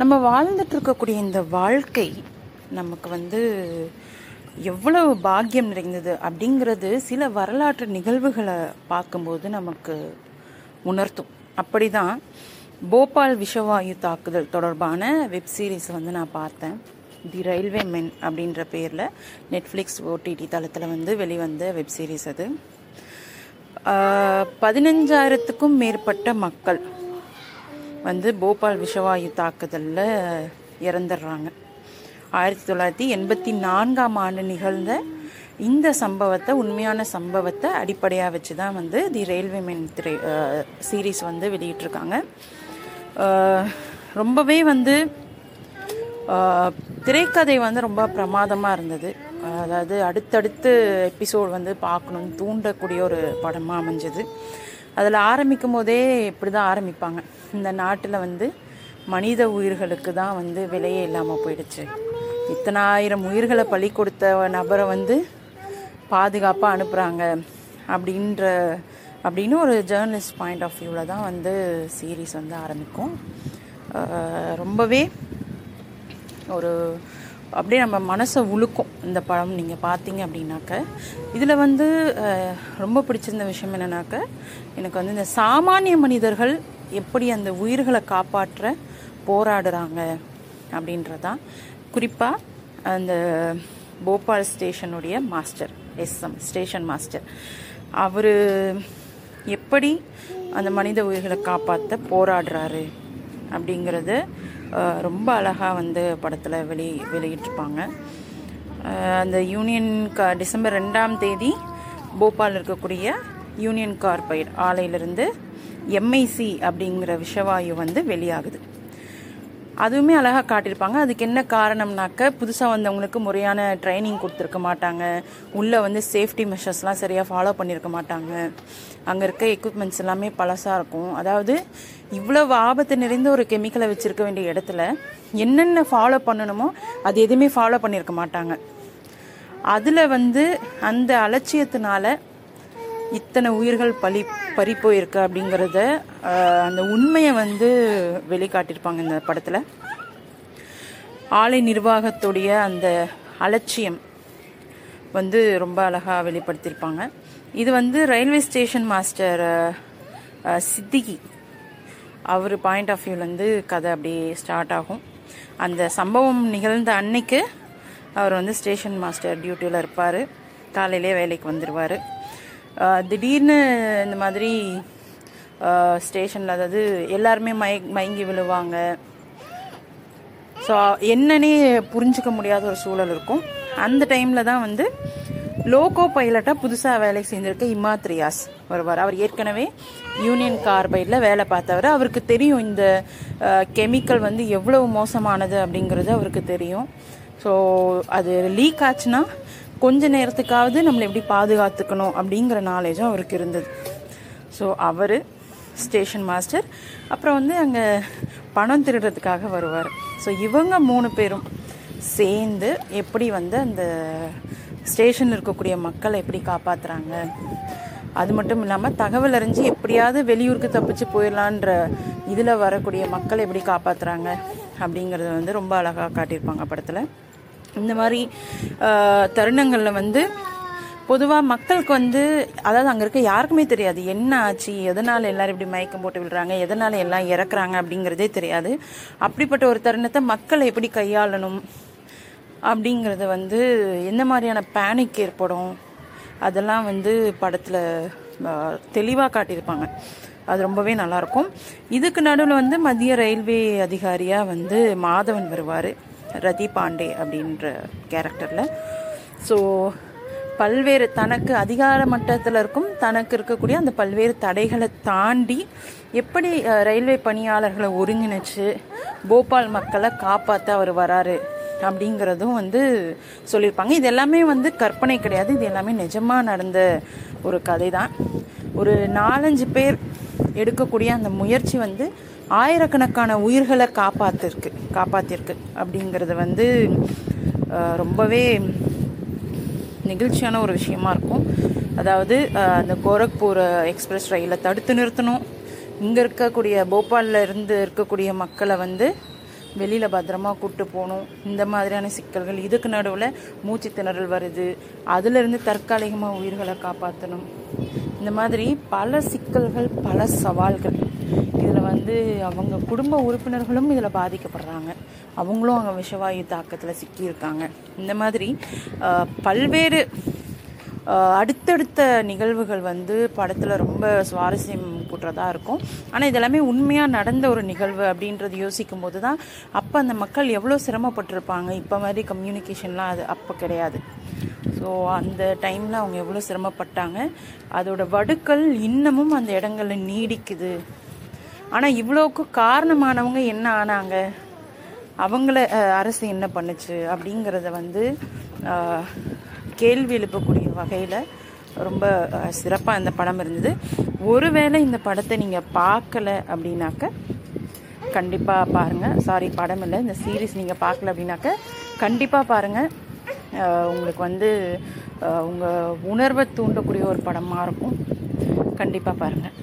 நம்ம வாழ்ந்துட்டு இருக்கக்கூடிய இந்த வாழ்க்கை நமக்கு வந்து எவ்வளவு பாக்கியம் நிறைந்தது அப்படிங்கிறது சில வரலாற்று நிகழ்வுகளை பார்க்கும்போது நமக்கு உணர்த்தும். அப்படிதான் போபால் விஷவாயு தாக்குதல் தொடர்பான வெப் சீரிஸ் வந்து நான் பார்த்தேன். தி ரயில்வே மென் அப்படின்ற பேரில் நெட்ஃப்ளிக்ஸ் ஓடிடி தளத்தில் வந்து வெளிவந்த வெப் சீரிஸ் அது. பதினஞ்சாயிரத்துக்கும் மேற்பட்ட மக்கள் வந்து போபால் விஷவாயு தாக்குதலில் இறந்துடுறாங்க. ஆயிரத்தி தொள்ளாயிரத்தி எண்பத்தி நான்காம் ஆண்டு நிகழ்ந்த இந்த சம்பவத்தை உண்மையான சம்பவத்தை அடிப்படையாக வச்சு தான் வந்து தி ரயில்வே மென் திரை சீரீஸ் வந்து வெளியிட்டிருக்காங்க. ரொம்பவே வந்து திரைக்கதை வந்து ரொம்ப பிரமாதமாக இருந்தது. அதாவது அடுத்தடுத்து எபிசோட் வந்து பார்க்கணும்னு தூண்டக்கூடிய ஒரு படமாக அமைஞ்சது. அதில் ஆரம்பிக்கும் போதே இப்படி தான் ஆரம்பிப்பாங்க. இந்த நாட்டில் வந்து மனித உயிர்களுக்கு தான் வந்து விலையே இல்லாமல் போயிடுச்சு. இத்தனை ஆயிரம் உயிர்களை பலி கொடுத்த நபரை வந்து பாதுகாப்பாக அனுப்புகிறாங்க அப்படின்ற அப்படின்னு ஒரு ஜேர்னலிஸ்ட் பாயிண்ட் ஆஃப் வியூவில் தான் வந்து சீரீஸ் வந்து ஆரம்பிக்கும். ரொம்பவே ஒரு அப்படியே நம்ம மனசை உழுக்கும் இந்த படம் நீங்கள் பார்த்தீங்க அப்படின்னாக்க. இதில் வந்து ரொம்ப பிடிச்சிருந்த விஷயம் என்னன்னாக்க எனக்கு வந்து இந்த சாமானிய மனிதர்கள் எப்படி அந்த உயிர்களை காப்பாற்ற போராடுறாங்க அப்படின்றதான். குறிப்பாக அந்த போபால் ஸ்டேஷனுடைய மாஸ்டர் எஸ்எம் ஸ்டேஷன் மாஸ்டர். அவர் எப்படி அந்த மனித உயிர்களை காப்பாற்ற போராடுறாரு அப்படிங்கிறது ரொம்ப அழகாக வந்து படத்தில் வெளி வெளியிட்டிருப்பாங்க. அந்த யூனியன் கா டிசம்பர் ரெண்டாம் தேதி போபால் இருக்கக்கூடிய யூனியன் கார்பைட் ஆலையிலிருந்து எம்ஐசி அப்படிங்கிற விஷவாயு வந்து வெளியாகுது. அதுவுமே அழகாக காட்டியிருப்பாங்க. அதுக்கு என்ன காரணம்னாக்க புதுசாக வந்தவங்களுக்கு முறையான ட்ரைனிங் கொடுத்துருக்க மாட்டாங்க. உள்ளே வந்து சேஃப்டி மெஷர்ஸ்லாம் சரியாக ஃபாலோ பண்ணியிருக்க மாட்டாங்க. அங்கே இருக்க எக்யூப்மெண்ட்ஸ் எல்லாமே பழசாக இருக்கும். அதாவது இவ்வளவு ஆபத்து நிறைந்த ஒரு கெமிக்கலை வச்சுருக்க வேண்டிய இடத்துல என்னென்ன ஃபாலோ பண்ணணுமோ அது எதுவுமே ஃபாலோ பண்ணியிருக்க மாட்டாங்க. அதில் வந்து அந்த அலட்சியத்தினால இத்தனை உயிர்கள் பலி பறி போயிருக்கு அப்படிங்கிறத அந்த உண்மையை வந்து வெளிக்காட்டியிருப்பாங்க இந்த படத்தில். ஆலை நிர்வாகத்துடைய அந்த அலட்சியம் வந்து ரொம்ப அழகாக வெளிப்படுத்தியிருப்பாங்க. இது வந்து ரயில்வே ஸ்டேஷன் மாஸ்டர் சித்திகி. அவர் பாயிண்ட் ஆஃப் வியூலேருந்து கதை அப்படியே ஸ்டார்ட் ஆகும். அந்த சம்பவம் நிகழ்ந்த அன்னைக்கு அவர் வந்து ஸ்டேஷன் மாஸ்டர் டியூட்டியில் இருப்பார். காலையிலே வேலைக்கு வந்துடுவார் திடீர்னு இந்த மாதிரி ஸ்டேஷனில் அதாவது எல்லாருமே மய மயங்கி விழுவாங்க. ஸோ என்னன்னே புரிஞ்சுக்க முடியாத ஒரு சூழல் இருக்கும். அந்த டைமில் தான் வந்து லோகோ பைலட்டாக புதுசாக வேலைக்கு செஞ்சிருக்க இமாத்ரியாஸ் வருவார். அவர் ஏற்கனவே யூனியன் கார்பைடில் வேலை பார்த்தவர். அவருக்கு தெரியும் இந்த கெமிக்கல் வந்து எவ்வளவு மோசமானது அப்படிங்கிறது அவருக்கு தெரியும். ஸோ அது லீக் ஆச்சுன்னா கொஞ்ச நேரத்துக்காவது நம்மளை எப்படி பாதுகாத்துக்கணும் அப்படிங்கிற நாலேஜும் அவருக்கு இருந்தது. ஸோ அவர் ஸ்டேஷன் மாஸ்டர் அப்புறம் வந்து அங்கே பணம் திருடுறதுக்காக வருவார். ஸோ இவங்க மூணு பேரும் சேர்ந்து எப்படி வந்து அந்த ஸ்டேஷனில் இருக்கக்கூடிய மக்களை எப்படி காப்பாற்றுறாங்க அது மட்டும் இல்லாமல் தகவல் அறிஞ்சு எப்படியாவது வெளியூருக்கு தப்பிச்சு போயிடலான்ற இதில் வரக்கூடிய மக்களை எப்படி காப்பாற்றுறாங்க அப்படிங்கிறத வந்து ரொம்ப அழகாக காட்டியிருப்பாங்க படத்தில். இந்த மாதிரி தருணங்களில் வந்து பொதுவாக மக்களுக்கு வந்து அதாவது அங்கே இருக்க யாருக்குமே தெரியாது. என்ன ஆச்சு? எதனால் எல்லாரும் இப்படி மயக்கம் போட்டு விடுறாங்க எதனால் எல்லாம் இறக்குறாங்க? அப்படிங்கிறதே தெரியாது. அப்படிப்பட்ட ஒரு தருணத்தை மக்களை எப்படி கையாளணும்? அப்படிங்கிறத வந்து எந்த மாதிரியான பேனிக் ஏற்படும்? அதெல்லாம் வந்து படத்தில் தெளிவாக காட்டியிருப்பாங்க. அது ரொம்பவே நல்லாயிருக்கும் இதுக்கு நடுவில் வந்து மத்திய ரயில்வே அதிகாரியாக வந்து மாதவன் வருவார். ரதி பாண்டே அப்படின்ற கேரக்டரில் ஸோ பல்வேறு தனக்கு அதிகார மட்டத்தில் இருக்கும் தனக்கு இருக்கக்கூடிய அந்த பல்வேறு தடைகளை தாண்டி எப்படி ரயில்வே பணியாளர்களை ஒருங்கிணைச்சு போபால் மக்களை காப்பாற்ற அவர் வராரு அப்படிங்கிறதும் வந்து சொல்லியிருப்பாங்க. இது எல்லாமே வந்து கற்பனை கிடையாது. இது எல்லாமே நிஜமாக நடந்த ஒரு கதை தான் ஒரு நாலஞ்சு பேர் எடுக்கக்கூடிய அந்த முயற்சி வந்து ஆயிரக்கணக்கான உயிர்களை காப்பாத்திருக்கு காப்பாத்திருக்கு அப்படிங்கிறது வந்து ரொம்பவே நெகிழ்ச்சியான ஒரு விஷயமா இருக்கும். அதாவது அந்த கோரக்பூர் எக்ஸ்பிரஸ் ரயிலை தடுத்து நிறுத்தணும். இங்கே இருக்கக்கூடிய போபாலில் இருந்து இருக்கக்கூடிய மக்களை வந்து வெளியில் பத்திரமா கூட்டு போகணும். இந்த மாதிரியான சிக்கல்கள் இதுக்கு நடுவில் மூச்சு திணறல் வருது. அதிலிருந்து தற்காலிகமாக உயிர்களை காப்பாற்றணும் இந்த மாதிரி பல சிக்கல்கள் பல சவால்கள். வந்து அவங்க குடும்ப உறுப்பினர்களும் இதில் பாதிக்கப்படுறாங்க. அவங்களும் அங்கே விஷவாயு தாக்கத்தில் சிக்கியிருக்காங்க. இந்த மாதிரி பல்வேறு அடுத்தடுத்த நிகழ்வுகள் வந்து படத்தில் ரொம்ப சுவாரஸ்யம் கூட்டுறதா இருக்கும். ஆனால் இதெல்லாமே உண்மையாக நடந்த ஒரு நிகழ்வு அப்படின்றது யோசிக்கும் போது தான் அப்போ அந்த மக்கள் எவ்வளோ சிரமப்பட்டிருப்பாங்க. இப்போ மாதிரி கம்யூனிகேஷன்லாம் அது அப்போ கிடையாது. ஸோ அந்த டைமில் அவங்க எவ்வளோ சிரமப்பட்டாங்க. அதோட வடுக்கள் இன்னமும் அந்த இடங்களில் நீடிக்குது. ஆனால் இவ்வளோக்கு காரணமானவங்க என்ன ஆனாங்க? அவங்கள அரசு என்ன பண்ணுச்சு அப்படிங்கிறத வந்து கேள்வி எழுப்பக்கூடிய வகையில் ரொம்ப சிறப்பாக இந்த படம் இருந்தது. ஒருவேளை இந்த படத்தை நீங்கள் பார்க்கல அப்படின்னாக்க கண்டிப்பாக பாருங்கள் சாரி படம் இல்லை. இந்த சீரீஸ் நீங்கள் பார்க்கல அப்படின்னாக்க கண்டிப்பாக பாருங்கள் உங்களுக்கு வந்து உங்கள் உணர்வை தூண்டக்கூடிய ஒரு படமாக இருக்கும். கண்டிப்பாக பாருங்கள்